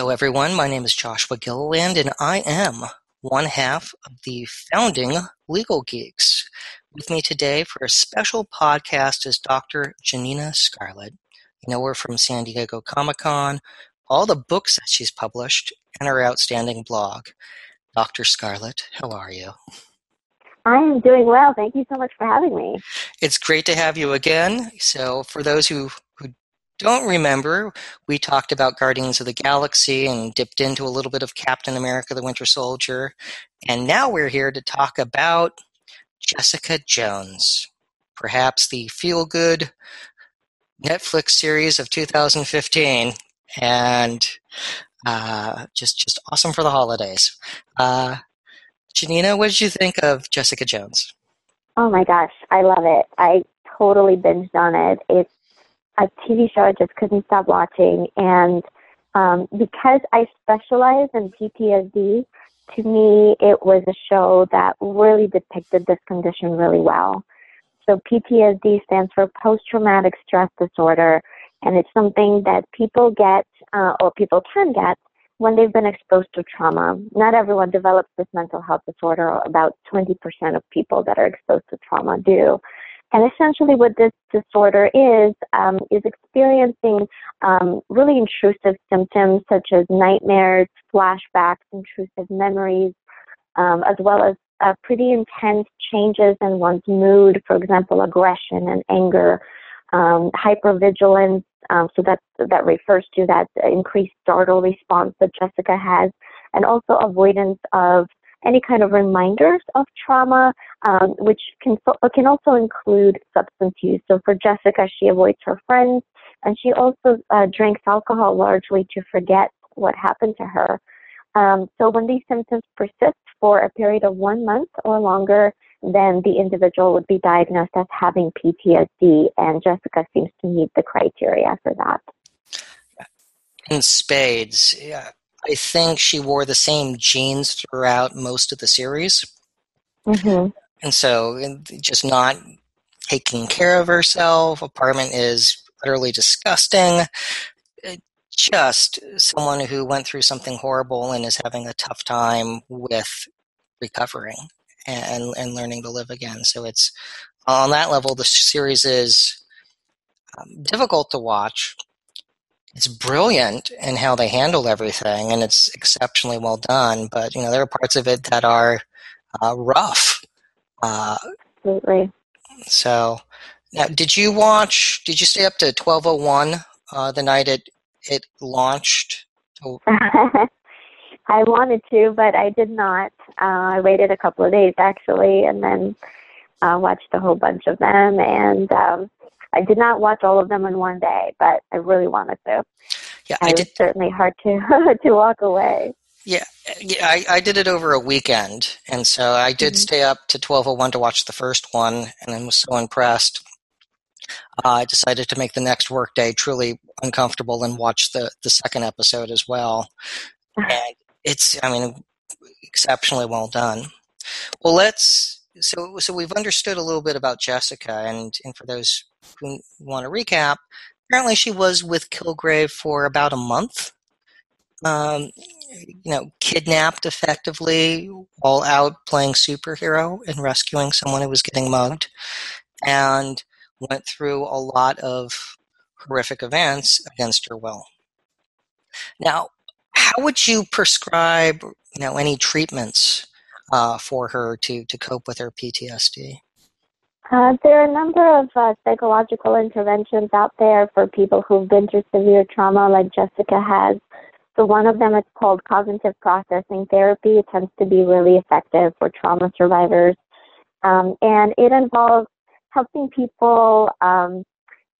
Hello, everyone. My name is Joshua Gilliland, and I am one half of the founding Legal Geeks. With me today for a special podcast is Dr. Janina Scarlet. You know her from San Diego Comic Con, all the books that she's published, and her outstanding blog. Dr. Scarlet, how are you? I am doing well. Thank you so much for having me. It's great to have you again. So, for those who, who don't remember, we talked about Guardians of the Galaxy and dipped into a little bit of Captain America the Winter Soldier. And now we're here to talk about Jessica Jones, perhaps the feel good Netflix series of 2015. And uh, just just awesome for the holidays. Uh, Janina, what did you think of Jessica Jones? Oh my gosh, I love it. I totally binged on it. It's a TV show I just couldn't stop watching. And um, because I specialize in PTSD, to me, it was a show that really depicted this condition really well. So PTSD stands for post traumatic stress disorder, and it's something that people get uh, or people can get when they've been exposed to trauma. Not everyone develops this mental health disorder. About 20% of people that are exposed to trauma do. And essentially, what this disorder is, um, is experiencing um, really intrusive symptoms such as nightmares, flashbacks, intrusive memories, um, as well as uh, pretty intense changes in one's mood, for example, aggression and anger, um, hypervigilance. Um, so that that refers to that increased startle response that Jessica has, and also avoidance of any kind of reminders of trauma, um, which can can also include substance use. So for Jessica, she avoids her friends, and she also uh, drinks alcohol largely to forget what happened to her. Um, so when these symptoms persist for a period of one month or longer, then the individual would be diagnosed as having PTSD, and Jessica seems to meet the criteria for that. In spades, yeah. I think she wore the same jeans throughout most of the series. Mm-hmm. And so, just not taking care of herself. Apartment is utterly disgusting. Just someone who went through something horrible and is having a tough time with recovering and, and learning to live again. So, it's on that level, the series is um, difficult to watch it's brilliant in how they handle everything, and it's exceptionally well done. But you know, there are parts of it that are uh, rough. Uh, Absolutely. So, now, did you watch? Did you stay up to twelve oh one uh, the night it it launched? I wanted to, but I did not. Uh, I waited a couple of days actually, and then uh, watched a whole bunch of them. And um, I did not watch all of them in one day, but I really wanted to. Yeah, I did. certainly hard to to walk away. Yeah, yeah, I, I did it over a weekend, and so I did mm-hmm. stay up to twelve oh one to watch the first one, and I was so impressed. Uh, I decided to make the next workday truly uncomfortable and watch the the second episode as well. and it's, I mean, exceptionally well done. Well, let's. So, so we've understood a little bit about Jessica, and and for those who want to recap, apparently she was with Kilgrave for about a month. Um, you know, kidnapped effectively, all out playing superhero and rescuing someone who was getting mugged, and went through a lot of horrific events against her will. Now, how would you prescribe, you know, any treatments uh, for her to to cope with her PTSD? Uh, there are a number of uh, psychological interventions out there for people who've been through severe trauma, like Jessica has. So one of them is called cognitive processing therapy. It tends to be really effective for trauma survivors, um, and it involves helping people um,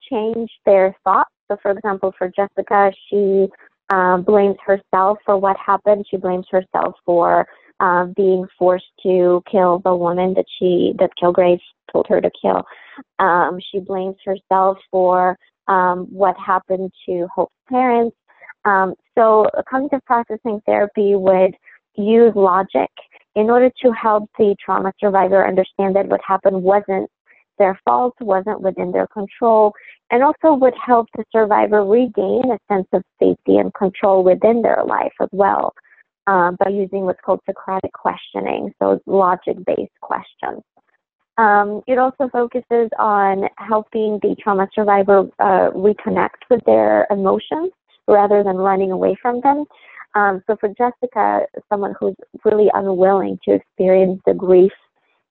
change their thoughts. So, for example, for Jessica, she uh, blames herself for what happened. She blames herself for uh, being forced to kill the woman that she that Kilgrave told her to kill. Um, she blames herself for um, what happened to Hope's parents. Um, so, cognitive processing therapy would use logic in order to help the trauma survivor understand that what happened wasn't their fault, wasn't within their control, and also would help the survivor regain a sense of safety and control within their life as well um, by using what's called Socratic questioning, so logic-based questions. Um, it also focuses on helping the trauma survivor uh, reconnect with their emotions rather than running away from them. Um, so for Jessica, someone who's really unwilling to experience the grief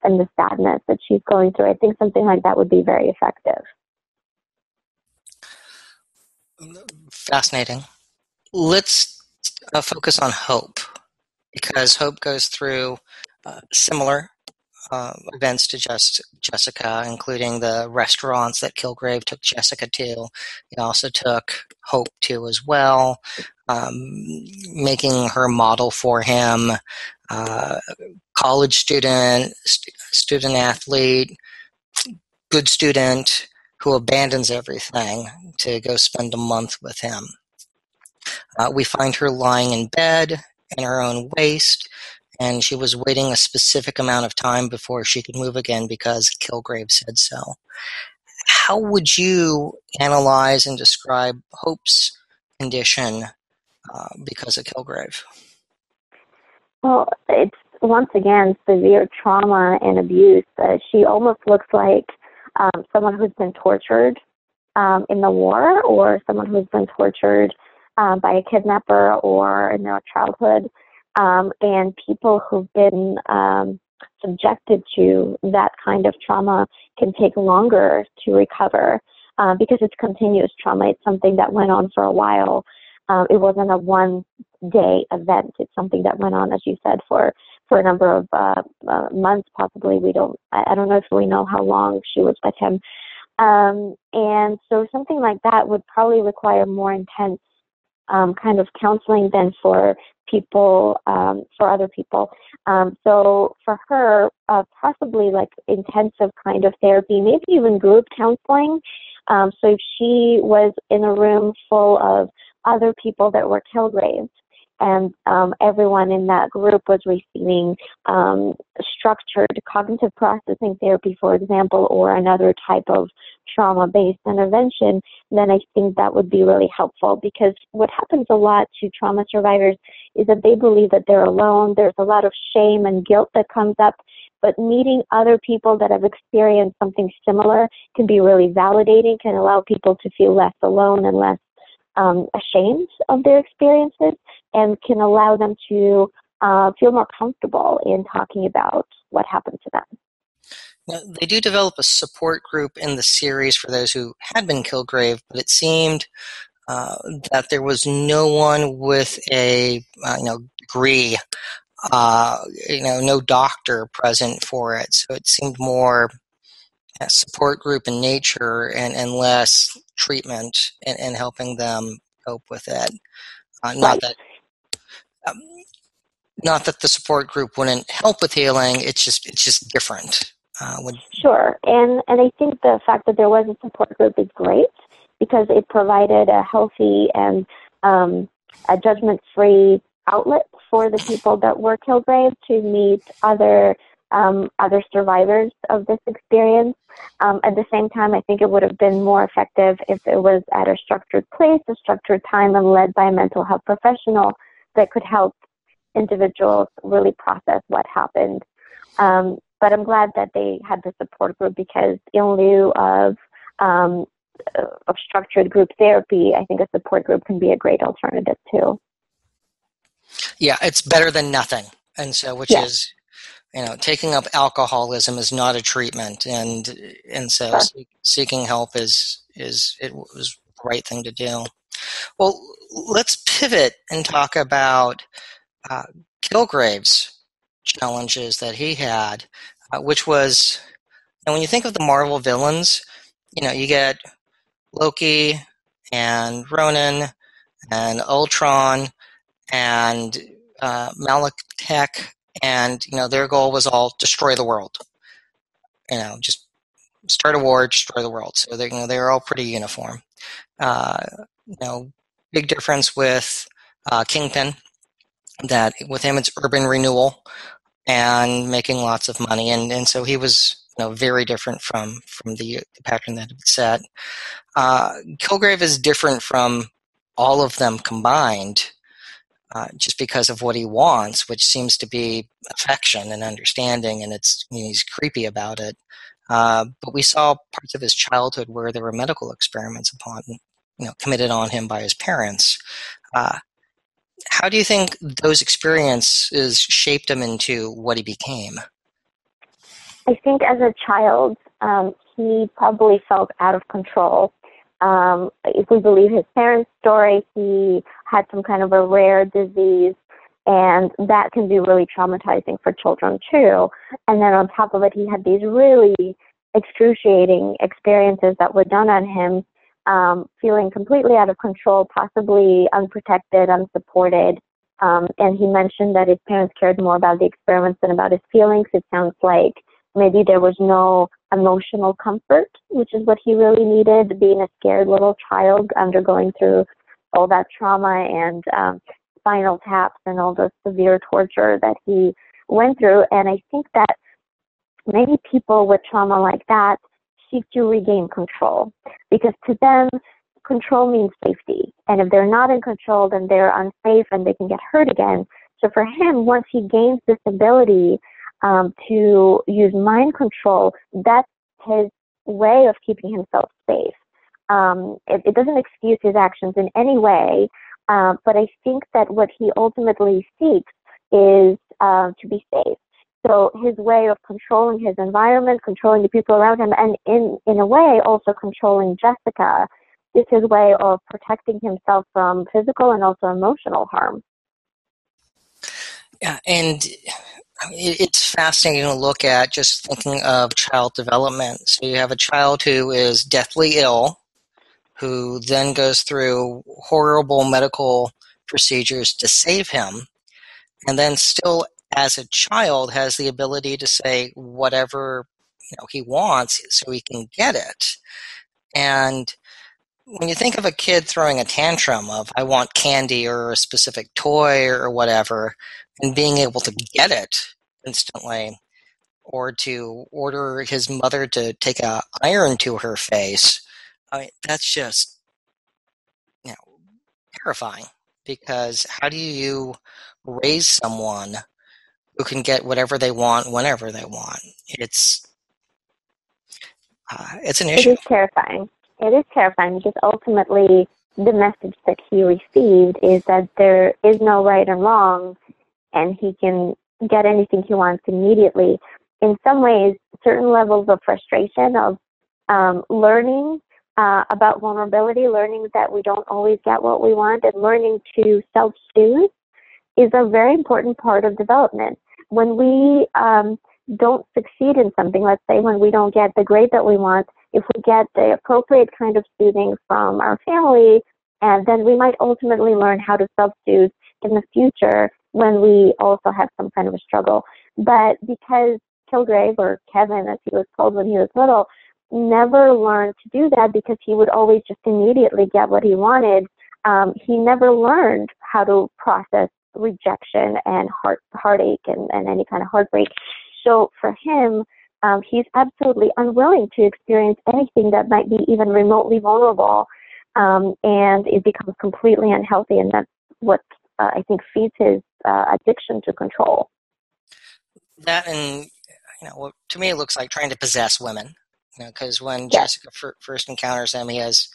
and the sadness that she's going through, I think something like that would be very effective. Fascinating. Let's uh, focus on hope because hope goes through uh, similar uh, events to just Jessica, including the restaurants that Kilgrave took Jessica to. He also took Hope to as well, um, making her model for him. Uh, college student, st- student athlete, good student who abandons everything to go spend a month with him. Uh, we find her lying in bed in her own waste, and she was waiting a specific amount of time before she could move again because Kilgrave said so. How would you analyze and describe Hope's condition uh, because of Kilgrave? Well, it's once again severe trauma and abuse. Uh, she almost looks like um, someone who's been tortured um, in the war or someone who's been tortured um, by a kidnapper or in their childhood um, and people who've been um, subjected to that kind of trauma can take longer to recover uh, because it's continuous trauma. It's something that went on for a while. Um, it wasn't a one day event. It's something that went on, as you said, for for a number of uh, uh, months, possibly. We don't. I, I don't know if we know how long she was with him. Um, and so something like that would probably require more intense um, kind of counseling than for people, um, for other people. Um, so for her, uh, possibly like intensive kind of therapy, maybe even group counseling. Um, so if she was in a room full of other people that were Kilgraves, and um, everyone in that group was receiving um, structured cognitive processing therapy, for example, or another type of trauma based intervention, then I think that would be really helpful because what happens a lot to trauma survivors is that they believe that they're alone. There's a lot of shame and guilt that comes up. But meeting other people that have experienced something similar can be really validating, can allow people to feel less alone and less um, ashamed of their experiences and can allow them to uh, feel more comfortable in talking about what happened to them. Now, they do develop a support group in the series for those who had been Kilgrave, but it seemed uh, that there was no one with a uh, you know degree, uh, you know, no doctor present for it. So it seemed more a support group in nature and, and less treatment and, and helping them cope with it. Uh, not that um, not that the support group wouldn't help with healing. It's just it's just different. Uh, when... Sure, and and I think the fact that there was a support group is great because it provided a healthy and um, a judgment-free outlet for the people that were Kilgrave to meet other um, other survivors of this experience. Um, at the same time, I think it would have been more effective if it was at a structured place, a structured time, and led by a mental health professional that could help individuals really process what happened. Um, but I'm glad that they had the support group because in lieu of um, of structured group therapy, I think a support group can be a great alternative too. Yeah, it's better than nothing, and so which is you know taking up alcoholism is not a treatment and and so sure. seeking help is is it was the right thing to do well let's pivot and talk about uh, kilgrave's challenges that he had uh, which was and when you think of the marvel villains you know you get loki and ronan and ultron and uh, and you know their goal was all destroy the world. You know, just start a war, destroy the world. So they you know they were all pretty uniform. Uh, you know, big difference with uh, Kingpin that with him it's urban renewal and making lots of money, and and so he was you know, very different from from the, the pattern that been set. Uh, Kilgrave is different from all of them combined, uh, just because of what he wants, which seems to be affection and understanding, and it's you know, he's creepy about it. Uh, but we saw parts of his childhood where there were medical experiments upon, you know, committed on him by his parents. Uh, how do you think those experiences shaped him into what he became? I think as a child, um, he probably felt out of control. Um, if we believe his parents' story, he had some kind of a rare disease, and that can be really traumatizing for children too. And then on top of it, he had these really excruciating experiences that were done on him, um, feeling completely out of control, possibly unprotected, unsupported. Um, and he mentioned that his parents cared more about the experiments than about his feelings. It sounds like maybe there was no emotional comfort, which is what he really needed, being a scared little child undergoing through all that trauma and um, spinal taps and all the severe torture that he went through. And I think that many people with trauma like that seek to regain control because to them, control means safety. And if they're not in control, then they're unsafe and they can get hurt again. So for him, once he gains this ability um, to use mind control, that's his way of keeping himself safe. Um, it, it, doesn't excuse his actions in any way, uh, but I think that what he ultimately seeks is uh, to be safe. So his way of controlling his environment, controlling the people around him, and in in a way also controlling Jessica is his way of protecting himself from physical and also emotional harm. Yeah, and it's fascinating to look at just thinking of child development. So you have a child who is deathly ill, who then goes through horrible medical procedures to save him, and then still as a child has the ability to say whatever you know he wants so he can get it. And when you think of a kid throwing a tantrum of I want candy or a specific toy or whatever, and being able to get it instantly or to order his mother to take a iron to her face I mean, that's just you know terrifying because how do you raise someone who can get whatever they want whenever they want it's uh, it's an issue it is terrifying it is terrifying because ultimately the message that he received is that there is no right or wrong and he can get anything he wants immediately. In some ways, certain levels of frustration of um, learning uh, about vulnerability, learning that we don't always get what we want, and learning to self-soothe is a very important part of development. When we um, don't succeed in something, let's say when we don't get the grade that we want, if we get the appropriate kind of soothing from our family, and then we might ultimately learn how to self-soothe in the future when we also have some kind of a struggle. But because Kilgrave or Kevin, as he was called when he was little, never learned to do that because he would always just immediately get what he wanted. Um, he never learned how to process rejection and heart heartache and, and any kind of heartbreak. So for him, um, he's absolutely unwilling to experience anything that might be even remotely vulnerable, um, and it becomes completely unhealthy. And that's what uh, I think feeds his uh, addiction to control. That and you know, to me, it looks like trying to possess women. You know, because when yes. Jessica f- first encounters him, he has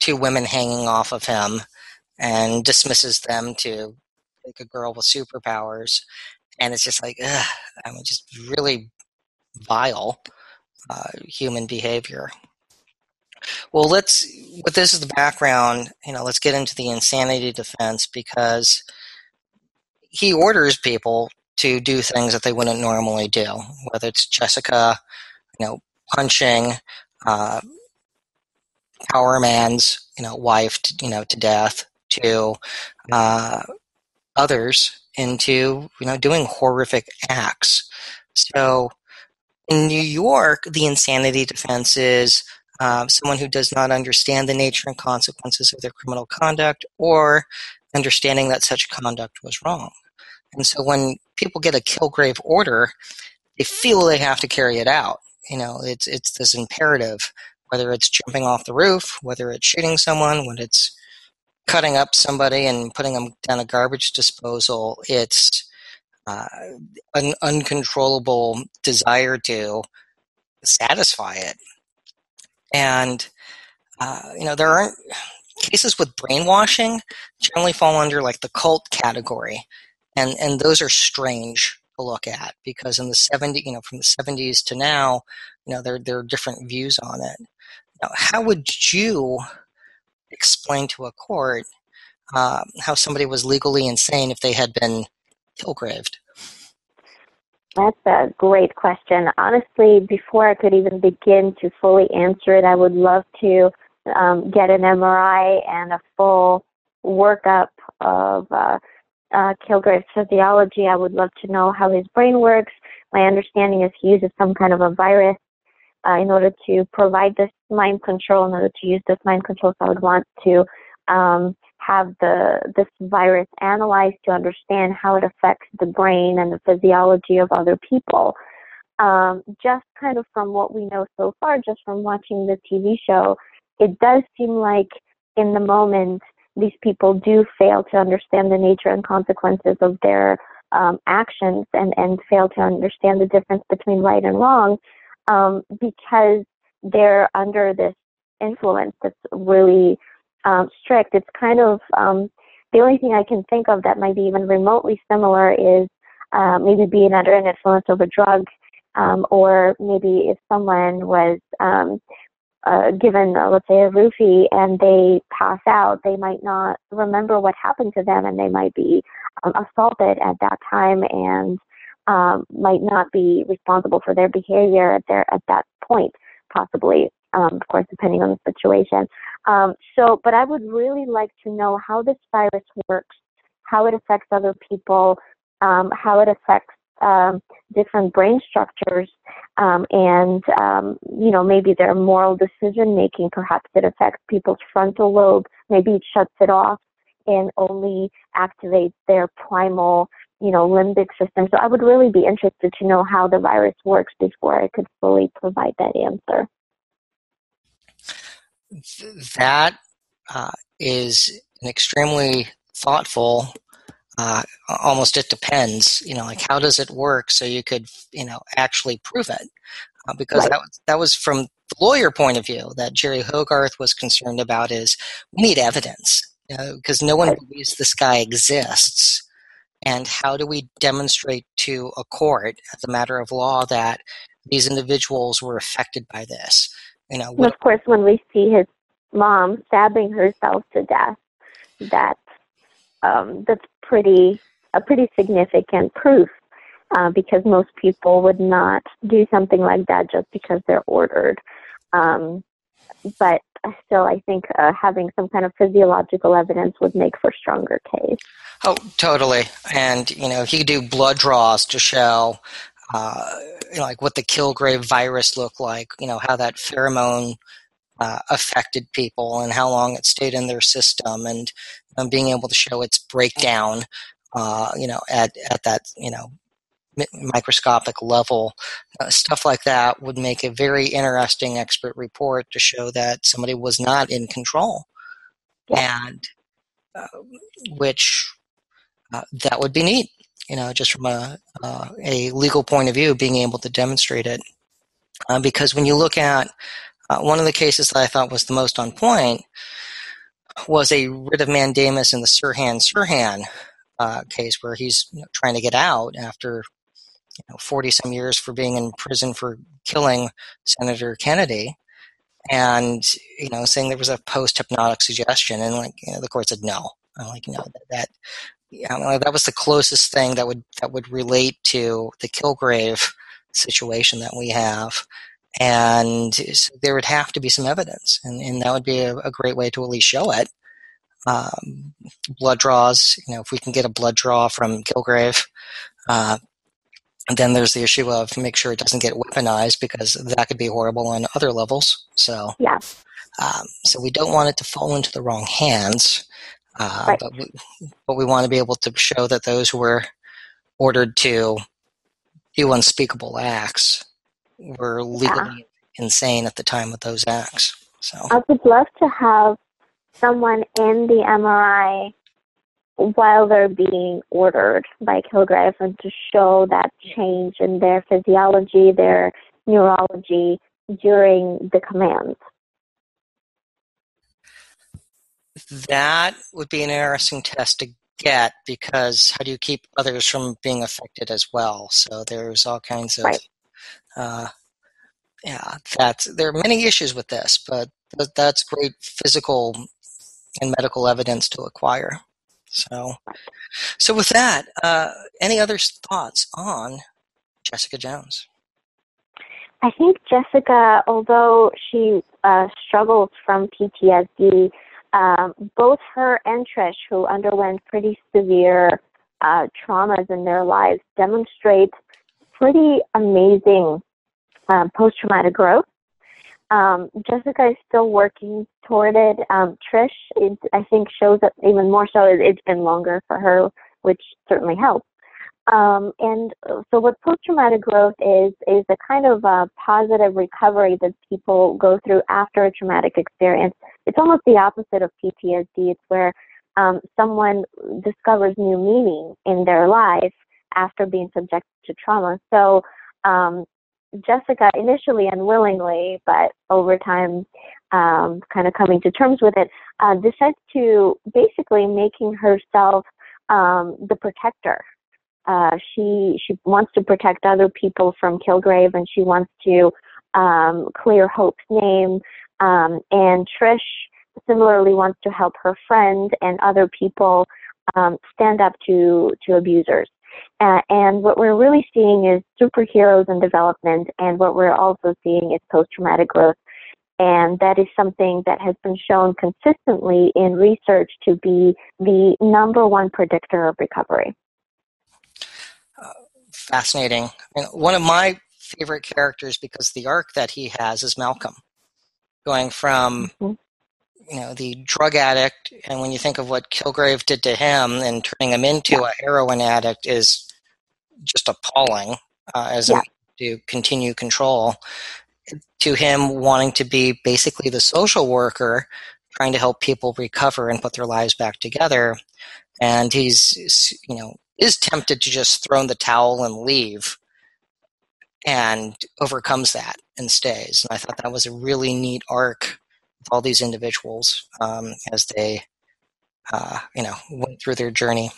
two women hanging off of him and dismisses them to like a girl with superpowers, and it's just like, ugh, I mean, just really vile uh, human behavior. Well, let's, with this as the background, you know, let's get into the insanity defense because he orders people to do things that they wouldn't normally do, whether it's Jessica, you know, punching uh, Power Man's, you know, wife, to, you know, to death, to uh, others into, you know, doing horrific acts. So in New York, the insanity defense is uh, someone who does not understand the nature and consequences of their criminal conduct or understanding that such conduct was wrong. And so when people get a Kilgrave order, they feel they have to carry it out. You know, it's it's this imperative, whether it's jumping off the roof, whether it's shooting someone, when it's cutting up somebody and putting them down a garbage disposal. It's uh, an uncontrollable desire to satisfy it. And, uh, you know, there aren't cases with brainwashing generally fall under like the cult category. And, and those are strange to look at because in the 70s, you know, from the 70s to now, you know, there, there are different views on it. Now, how would you explain to a court uh, how somebody was legally insane if they had been Kilgraved? That's a great question. Honestly, before I could even begin to fully answer it, I would love to um, get an MRI and a full workup of uh, uh, Kilgrave's physiology. I would love to know how his brain works. My understanding is he uses some kind of a virus uh, in order to provide this mind control. In order to use this mind control, so I would want to um, have the this virus analyzed to understand how it affects the brain and the physiology of other people. Um, just kind of from what we know so far, just from watching the TV show, it does seem like in the moment these people do fail to understand the nature and consequences of their um, actions and, and fail to understand the difference between right and wrong um, because they're under this influence that's really um, strict. It's kind of um, the only thing I can think of that might be even remotely similar is uh, maybe being under an influence of a drug, um, or maybe if someone was um, uh, given, uh, let's say, a roofie and they pass out, they might not remember what happened to them, and they might be um, assaulted at that time and um, might not be responsible for their behavior at their at that point, possibly. Um, of course, depending on the situation. Um, so, but I would really like to know how this virus works, how it affects other people, um, how it affects um, different brain structures, um, and um, you know maybe their moral decision making. Perhaps it affects people's frontal lobe. Maybe it shuts it off and only activates their primal, you know, limbic system. So I would really be interested to know how the virus works before I could fully provide that answer that uh, is an extremely thoughtful uh, almost it depends you know like how does it work so you could you know actually prove it uh, because right. that was that was from the lawyer point of view that jeri hogarth was concerned about is we need evidence because you know, no one right. believes this guy exists and how do we demonstrate to a court as a matter of law that these individuals were affected by this you know, what, of course, when we see his mom stabbing herself to death, that um, that's pretty a pretty significant proof uh, because most people would not do something like that just because they're ordered. Um, but still, I think uh, having some kind of physiological evidence would make for stronger case. Oh, totally. And you know, he could do blood draws to show uh, you know, like what the Kilgrave virus looked like, you know, how that pheromone uh, affected people and how long it stayed in their system and um, being able to show its breakdown, uh, you know, at, at that, you know, microscopic level. Uh, stuff like that would make a very interesting expert report to show that somebody was not in control. Yeah. And uh, which uh, that would be neat you know, just from a, uh, a legal point of view, being able to demonstrate it. Uh, because when you look at uh, one of the cases that I thought was the most on point was a writ of mandamus in the Sirhan Sirhan uh, case where he's you know, trying to get out after you know, 40 some years for being in prison for killing Senator Kennedy and you know saying there was a post hypnotic suggestion and like you know, the court said no I'm like no that, that I mean, that was the closest thing that would that would relate to the Kilgrave situation that we have, and so there would have to be some evidence, and, and that would be a, a great way to at least show it. Um, blood draws, you know, if we can get a blood draw from Kilgrave, uh, then there's the issue of make sure it doesn't get weaponized because that could be horrible on other levels. So, yeah. Um, so we don't want it to fall into the wrong hands. Uh, right. but, we, but we want to be able to show that those who were ordered to do unspeakable acts were legally yeah. insane at the time of those acts. So I would love to have someone in the MRI while they're being ordered by Kilgrave and to show that change in their physiology, their neurology during the commands. That would be an interesting test to get because how do you keep others from being affected as well? So there's all kinds of, right. uh, yeah, that's there are many issues with this, but that's great physical and medical evidence to acquire. So, so with that, uh, any other thoughts on Jessica Jones? I think Jessica, although she uh, struggles from PTSD, um, both her and Trish, who underwent pretty severe uh, traumas in their lives, demonstrate pretty amazing um, post-traumatic growth. Um, Jessica is still working toward it. Um, Trish, it, I think, shows up even more so. It, it's been longer for her, which certainly helps. Um, and so, what post-traumatic growth is is a kind of a positive recovery that people go through after a traumatic experience. It's almost the opposite of PTSD. It's where um, someone discovers new meaning in their life after being subjected to trauma. So, um, Jessica initially unwillingly, but over time, um, kind of coming to terms with it, uh, decides to basically making herself um, the protector. Uh, she she wants to protect other people from Kilgrave, and she wants to um, clear Hope's name. Um, and Trish similarly wants to help her friend and other people um, stand up to to abusers. Uh, and what we're really seeing is superheroes in development, and what we're also seeing is post traumatic growth. And that is something that has been shown consistently in research to be the number one predictor of recovery. Uh, fascinating. And one of my favorite characters, because the arc that he has is Malcolm, going from mm-hmm you know the drug addict and when you think of what kilgrave did to him and turning him into yeah. a heroin addict is just appalling uh, as yeah. a to continue control to him wanting to be basically the social worker trying to help people recover and put their lives back together and he's you know is tempted to just throw in the towel and leave and overcomes that and stays and i thought that was a really neat arc all these individuals um, as they uh, you know went through their journey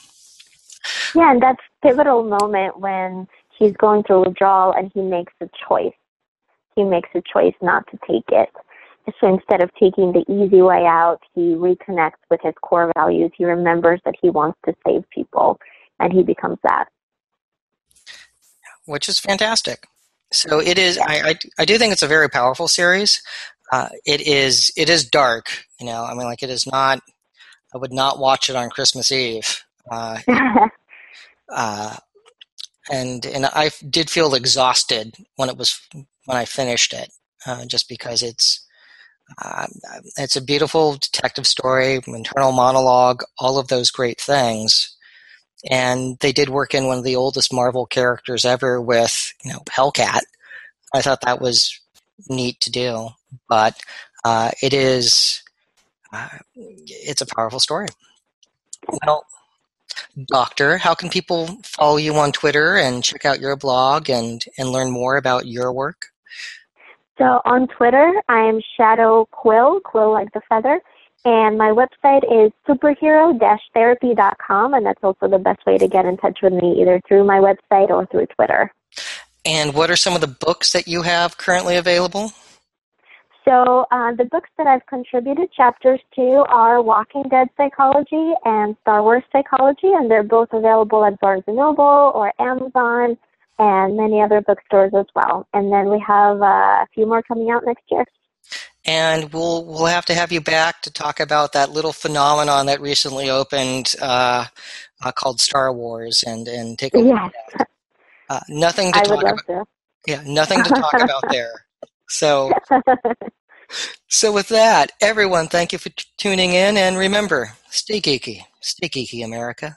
yeah, and that's pivotal moment when he's going through withdrawal and he makes a choice. He makes a choice not to take it. So instead of taking the easy way out, he reconnects with his core values. He remembers that he wants to save people, and he becomes that. Which is fantastic. So it is. I, I, I do think it's a very powerful series. Uh, it is. It is dark. You know. I mean, like it is not. I would not watch it on Christmas Eve. Uh, uh, and and I did feel exhausted when it was when I finished it, uh, just because it's uh, it's a beautiful detective story, internal monologue, all of those great things. And they did work in one of the oldest Marvel characters ever with you know Hellcat. I thought that was neat to do, but uh, it is uh, it's a powerful story. Well, Doctor, how can people follow you on Twitter and check out your blog and, and learn more about your work? So on Twitter, I am Shadow Quill, Quill like the feather, and my website is superhero-therapy.com, and that's also the best way to get in touch with me, either through my website or through Twitter. And what are some of the books that you have currently available? So uh, the books that I've contributed chapters to are Walking Dead Psychology and Star Wars Psychology, and they're both available at Barnes & Noble or Amazon and many other bookstores as well. And then we have uh, a few more coming out next year. And we'll we'll have to have you back to talk about that little phenomenon that recently opened uh, uh called Star Wars and and take a yes. Uh, nothing to I talk about. To. Yeah, nothing to talk about there. So So, with that, everyone, thank you for t- tuning in. And remember, stay geeky. Stay geeky, America.